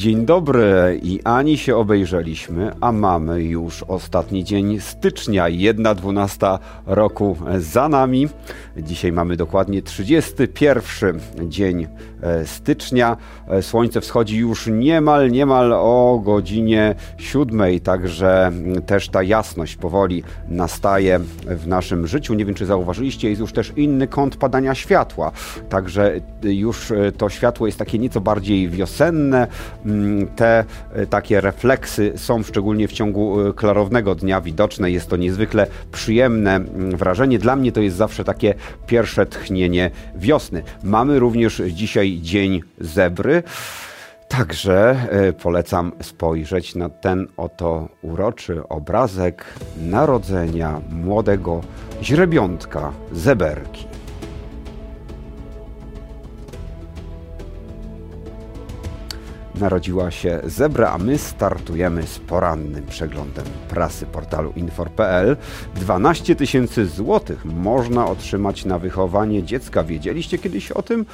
Dzień dobry i ani się obejrzeliśmy, a mamy już ostatni dzień stycznia, jedna dwunasta roku za nami. Dzisiaj mamy dokładnie 31 dzień e, stycznia. E, słońce wschodzi już niemal, niemal o godzinie siódmej, także też ta jasność powoli nastaje w naszym życiu. Nie wiem, czy zauważyliście, jest już też inny kąt padania światła, także już e, to światło jest takie nieco bardziej wiosenne. Mm, te takie refleksy są szczególnie w ciągu klarownego dnia widoczne. Jest to niezwykle przyjemne mm, wrażenie. Dla mnie to jest zawsze takie pierwsze tchnienie wiosny. Mamy również dzisiaj Dzień Zebry. Także e, polecam spojrzeć na ten oto uroczy obrazek narodzenia młodego źrebiątka zeberki. Narodziła się zebra, a my startujemy z porannym przeglądem prasy portalu infor.pl. 12 tysięcy złotych można otrzymać na wychowanie dziecka. Wiedzieliście kiedyś o tym?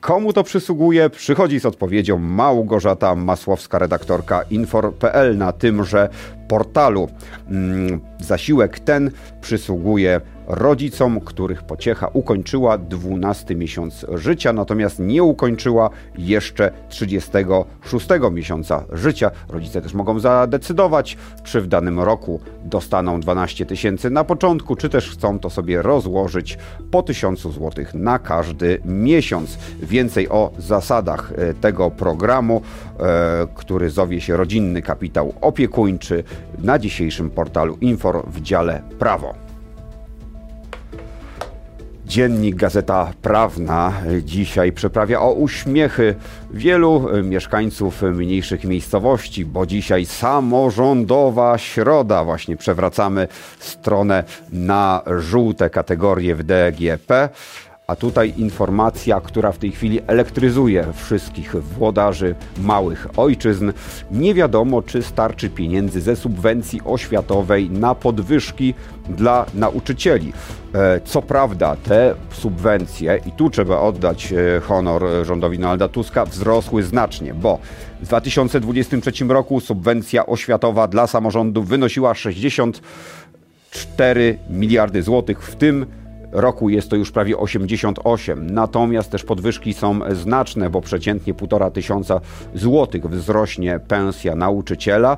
Komu to przysługuje? Przychodzi z odpowiedzią Małgorzata Masłowska, redaktorka Infor.pl na tymże portalu. Mm, zasiłek ten przysługuje rodzicom, których pociecha ukończyła 12 miesiąc życia, natomiast nie ukończyła jeszcze 36 miesiąca życia. Rodzice też mogą zadecydować, czy w danym roku dostaną 12 tysięcy na początku, czy też chcą to sobie rozłożyć po 1000 zł na każdy miesiąc. Więcej o zasadach e, tego programu, e, który zowie się Rodzinny Kapitał Opiekuńczy na dzisiejszym portalu Infor w dziale Prawo. Dziennik Gazeta Prawna dzisiaj przeprawia o uśmiechy wielu mieszkańców mniejszych miejscowości, bo dzisiaj samorządowa środa. Właśnie przewracamy stronę na żółte kategorie w DGP. A tutaj informacja, która w tej chwili elektryzuje wszystkich włodarzy małych ojczyzn. Nie wiadomo, czy starczy pieniędzy ze subwencji oświatowej na podwyżki dla nauczycieli. E, co prawda, te subwencje, i tu trzeba oddać e, honor rządowi Donalda Tuska, wzrosły znacznie, bo w 2023 roku subwencja oświatowa dla samorządów wynosiła 64 miliardy złotych, w tym roku jest to już prawie 88. Natomiast też podwyżki są znaczne, bo przeciętnie 1,5 tysiąca złotych wzrośnie pensja nauczyciela.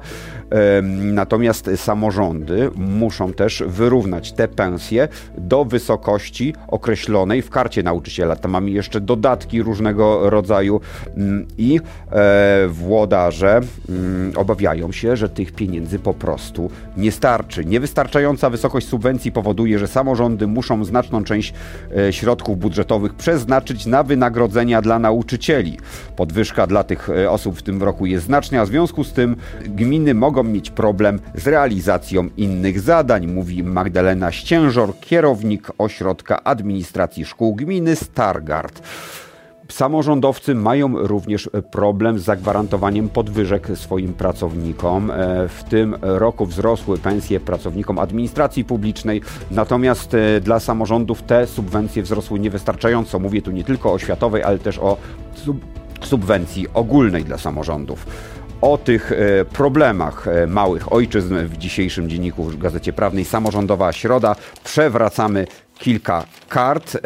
Natomiast samorządy muszą też wyrównać te pensje do wysokości określonej w karcie nauczyciela. Tam mamy jeszcze dodatki różnego rodzaju mm, i e, włodarze mm, obawiają się, że tych pieniędzy po prostu nie starczy. Niewystarczająca wysokość subwencji powoduje, że samorządy muszą znacznie znaczną część e, środków budżetowych przeznaczyć na wynagrodzenia dla nauczycieli. Podwyżka dla tych e, osób w tym roku jest znaczna, w związku z tym gminy mogą mieć problem z realizacją innych zadań, mówi Magdalena Ściężor, kierownik Ośrodka Administracji Szkół Gminy Stargard. Samorządowcy mają również problem z zagwarantowaniem podwyżek swoim pracownikom. E, w tym roku wzrosły pensje pracownikom administracji publicznej, natomiast e, dla samorządów te subwencje wzrosły niewystarczająco. Mówię tu nie tylko o oświatowej, ale też o subwencji ogólnej dla samorządów. O tych e, problemach małych ojczyzn w dzisiejszym dzienniku w Gazecie Prawnej Samorządowa Środa przewracamy kilka kart.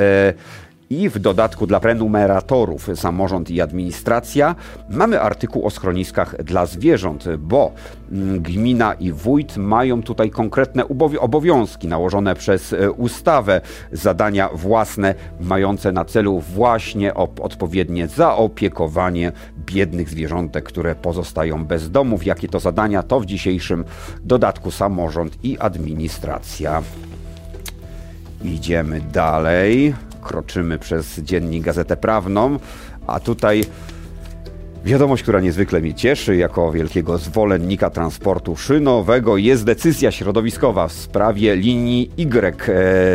I w dodatku dla prenumeratorów samorząd i administracja mamy artykuł o schroniskach dla zwierząt, bo mm, gmina i wójt mają tutaj konkretne obowiązki nałożone przez e, ustawę, zadania własne mające na celu właśnie odpowiednie zaopiekowanie biednych zwierzątek, które pozostają bez domów. Jakie to zadania, to w dzisiejszym dodatku samorząd i administracja. Idziemy dalej kroczymy przez dziennik Gazetę Prawną, a tutaj Wiadomość, która niezwykle mnie cieszy, jako wielkiego zwolennika transportu szynowego, jest decyzja środowiskowa w sprawie linii Y e,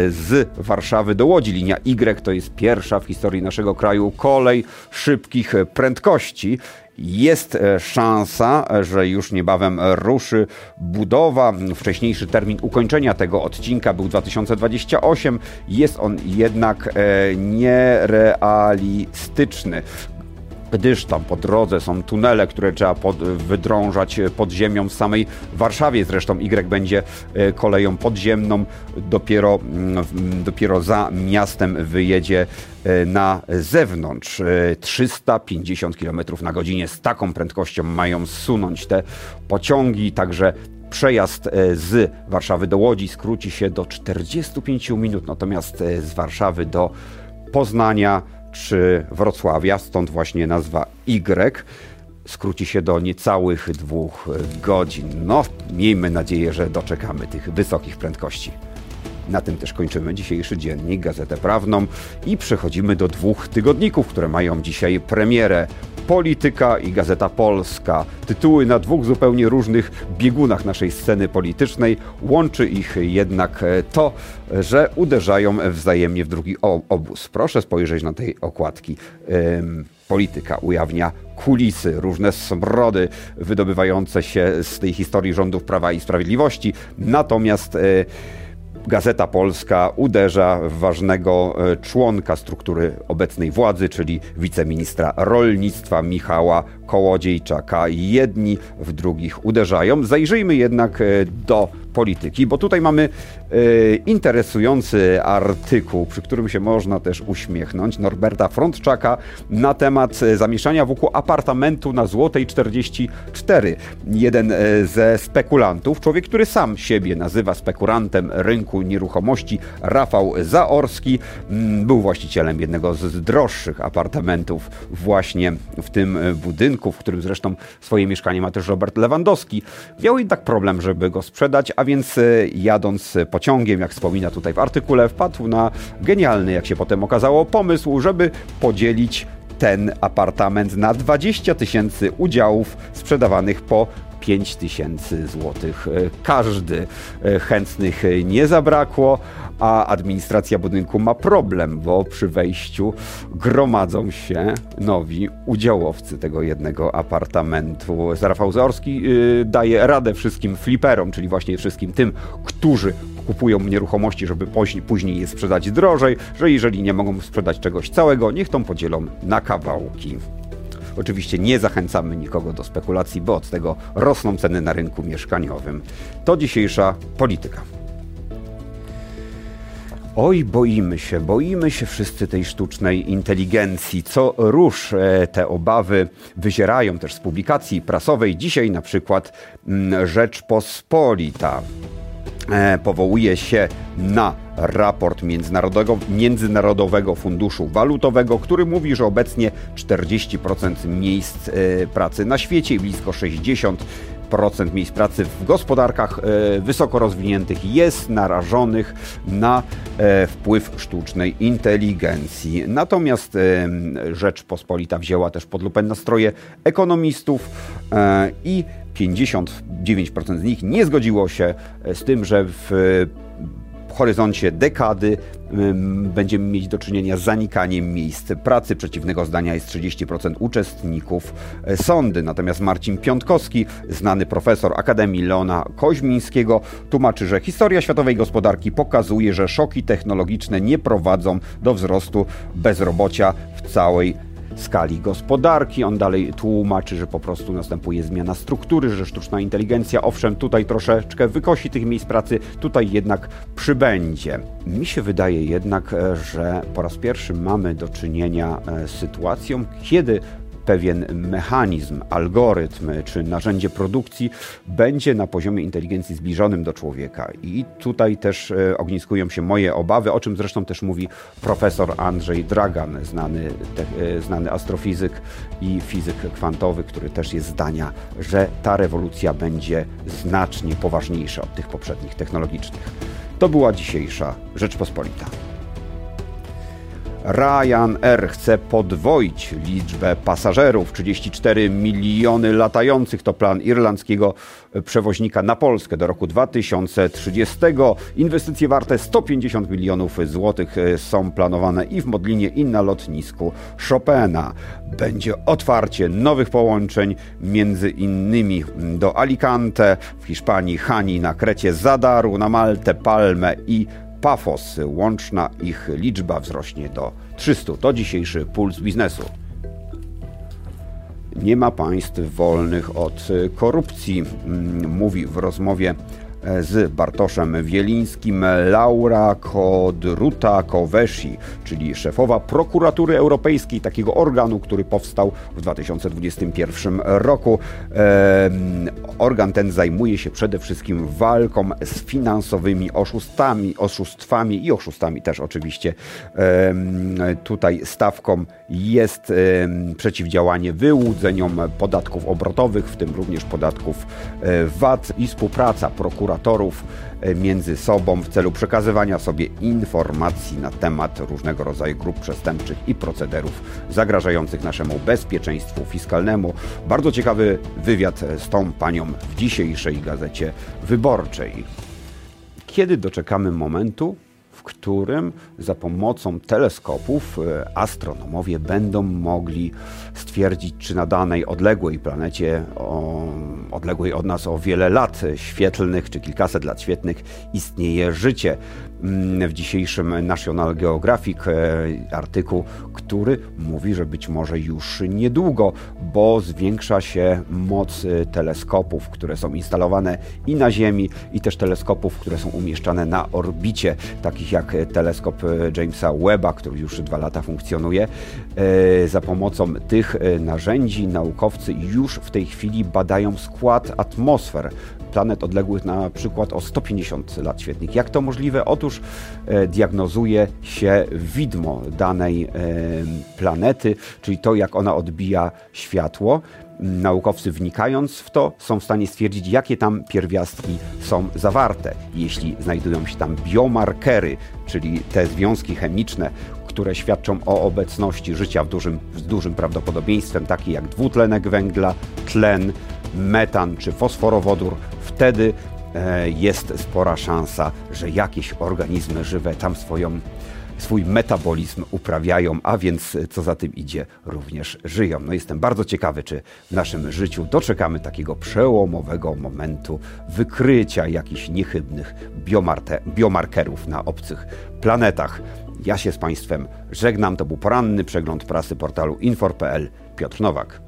z Warszawy do Łodzi. Linia Y to jest pierwsza w historii naszego kraju kolej szybkich prędkości. Jest e, szansa, że już niebawem ruszy budowa. Wcześniejszy termin ukończenia tego odcinka był 2028. Jest on jednak e, nierealistyczny. Gdyż tam po drodze są tunele, które trzeba pod, wydrążać pod ziemią w samej Warszawie. Zresztą Y będzie e, koleją podziemną. Dopiero, mm, dopiero za miastem wyjedzie e, na zewnątrz. 350 km na godzinę z taką prędkością mają zsunąć te pociągi, także przejazd z Warszawy do Łodzi skróci się do 45 minut, natomiast z Warszawy do Poznania czy Wrocławia, stąd właśnie nazwa Y, skróci się do niecałych dwóch godzin. No, miejmy nadzieję, że doczekamy tych wysokich prędkości. Na tym też kończymy dzisiejszy dziennik, Gazetę Prawną i przechodzimy do dwóch tygodników, które mają dzisiaj premierę. Polityka i Gazeta Polska. Tytuły na dwóch zupełnie różnych biegunach naszej sceny politycznej. Łączy ich jednak to, że uderzają wzajemnie w drugi obóz. Proszę spojrzeć na tej okładki. Polityka ujawnia kulisy, różne smrody wydobywające się z tej historii rządów Prawa i Sprawiedliwości. Natomiast e, Gazeta Polska uderza w ważnego e, członka struktury obecnej władzy, czyli wiceministra rolnictwa Michała Kołodziejczaka. Jedni w drugich uderzają. Zajrzyjmy jednak e, do polityki, bo tutaj mamy e, interesujący artykuł, przy którym się można też uśmiechnąć, Norberta Frontczaka na temat e, zamieszania wokół apartamentu na Złotej 44. Jeden e, ze spekulantów, człowiek, który sam siebie nazywa spekulantem rynku nieruchomości, Rafał Zaorski, był właścicielem jednego z droższych apartamentów właśnie w tym budynku, w którym zresztą swoje mieszkanie ma też Robert Lewandowski. Miał jednak problem, żeby go sprzedać, a więc e, jadąc pociągiem, jak wspomina tutaj w artykule, wpadł na genialny, jak się potem okazało, pomysł, żeby podzielić ten apartament na 20 tysięcy udziałów sprzedawanych po 5 tysięcy złotych e, każdy. E, chętnych nie zabrakło, a administracja budynku ma problem, bo przy wejściu gromadzą się nowi udziałowcy tego jednego apartamentu. Rafał Zaorski yy, daje radę wszystkim fliperom, czyli właśnie wszystkim tym, którzy kupują nieruchomości, żeby później, później je sprzedać drożej, że jeżeli nie mogą sprzedać czegoś całego, niech tą podzielą na kawałki. Oczywiście nie zachęcamy nikogo do spekulacji, bo od tego rosną ceny na rynku mieszkaniowym. To dzisiejsza polityka. Oj, boimy się, boimy się wszyscy tej sztucznej inteligencji. Co rusz e, te obawy wyzierają też z publikacji prasowej. Dzisiaj na przykład mm, Rzeczpospolita powołuje się na raport Międzynarodowego, Międzynarodowego Funduszu Walutowego, który mówi, że obecnie 40% miejsc e, pracy na świecie i blisko 60% procent miejsc pracy w gospodarkach e, wysoko rozwiniętych jest narażonych na e, wpływ sztucznej inteligencji. Natomiast e, Rzeczpospolita wzięła też pod lupę nastroje ekonomistów i 59% z nich nie zgodziło się z tym, że w w horyzoncie dekady będziemy mieć do czynienia z zanikaniem miejsc pracy. Przeciwnego zdania jest 30% uczestników e, sądy. Natomiast Marcin Piątkowski, znany profesor Akademii Leona Koźmińskiego, tłumaczy, że historia światowej gospodarki pokazuje, że szoki technologiczne nie prowadzą do wzrostu bezrobocia w całej skali gospodarki. On dalej tłumaczy, że po prostu następuje zmiana struktury, że sztuczna inteligencja, owszem, tutaj troszeczkę wykosi tych miejsc pracy, tutaj jednak przybędzie. Mi się wydaje jednak, e, że po raz pierwszy mamy do czynienia e, z sytuacją, kiedy pewien mechanizm, algorytm czy narzędzie produkcji będzie na poziomie inteligencji zbliżonym do człowieka. I tutaj też e, ogniskują się moje obawy, o czym zresztą też mówi profesor Andrzej Dragan, znany, te, e, znany astrofizyk i fizyk kwantowy, który też jest zdania, że ta rewolucja będzie znacznie poważniejsza od tych poprzednich technologicznych. To była dzisiejsza Rzeczpospolita. Ryanair chce podwoić liczbę pasażerów. 34 miliony latających to plan irlandzkiego przewoźnika na Polskę do roku 2030. Inwestycje warte 150 milionów złotych są planowane i w Modlinie, i na lotnisku Chopina. Będzie otwarcie nowych połączeń, między innymi do Alicante, w Hiszpanii, Hani, na Krecie, Zadaru, na Maltę, Palmę i Pafos. Łączna ich liczba wzrośnie do 300. To dzisiejszy puls biznesu. Nie ma państw wolnych od korupcji, mm, mówi w rozmowie z Bartoszem Wielińskim Laura Kodruta-Kowesi, czyli szefowa prokuratury europejskiej, takiego organu, który powstał w 2021 roku. organ ten zajmuje się przede wszystkim walką z finansowymi oszustami, oszustwami i oszustami też oczywiście. tutaj stawką jest przeciwdziałanie wyłudzeniom podatków obrotowych, w tym również podatków e, VAT i współpraca prokuratorów prokuratorów e, między sobą w celu przekazywania sobie informacji na temat różnego rodzaju grup przestępczych i procederów zagrażających naszemu bezpieczeństwu fiskalnemu. Bardzo ciekawy wywiad z tą panią w dzisiejszej gazecie wyborczej. Kiedy doczekamy momentu, w którym za pomocą teleskopów e, astronomowie będą mogli stwierdzić, czy na danej odległej planecie, o, odległej od nas o wiele lat świetlnych, czy kilkaset lat świetlnych, istnieje życie. Mm, w dzisiejszym National Geographic e, artykuł, który mówi, że być może już niedługo, bo zwiększa się moc e, teleskopów, które są instalowane i na Ziemi, i też teleskopów, które są umieszczane na orbicie, takich jak teleskop e, Jamesa Webba, który już dwa lata funkcjonuje. Za pomocą tych narzędzi naukowcy już w tej chwili badają skład atmosfer planet odległych na przykład o 150 lat świetnych. Jak to możliwe? Otóż e, diagnozuje się widmo danej e, planety, czyli to, jak ona odbija światło. Naukowcy wnikając w to są w stanie stwierdzić, jakie tam pierwiastki są zawarte. Jeśli znajdują się tam biomarkery, czyli te związki chemiczne, które świadczą o obecności życia w dużym, z dużym prawdopodobieństwem, takie jak dwutlenek węgla, tlen, metan czy fosforowodór, wtedy e, jest spora szansa, że jakieś organizmy żywe tam swoją, swój metabolizm uprawiają, a więc co za tym idzie, również żyją. No jestem bardzo ciekawy, czy w naszym życiu doczekamy takiego przełomowego momentu wykrycia jakichś niechybnych biomarkerów na obcych planetach. Ja się z Państwem żegnam. To był poranny przegląd prasy portalu infor.pl. Piotr Nowak.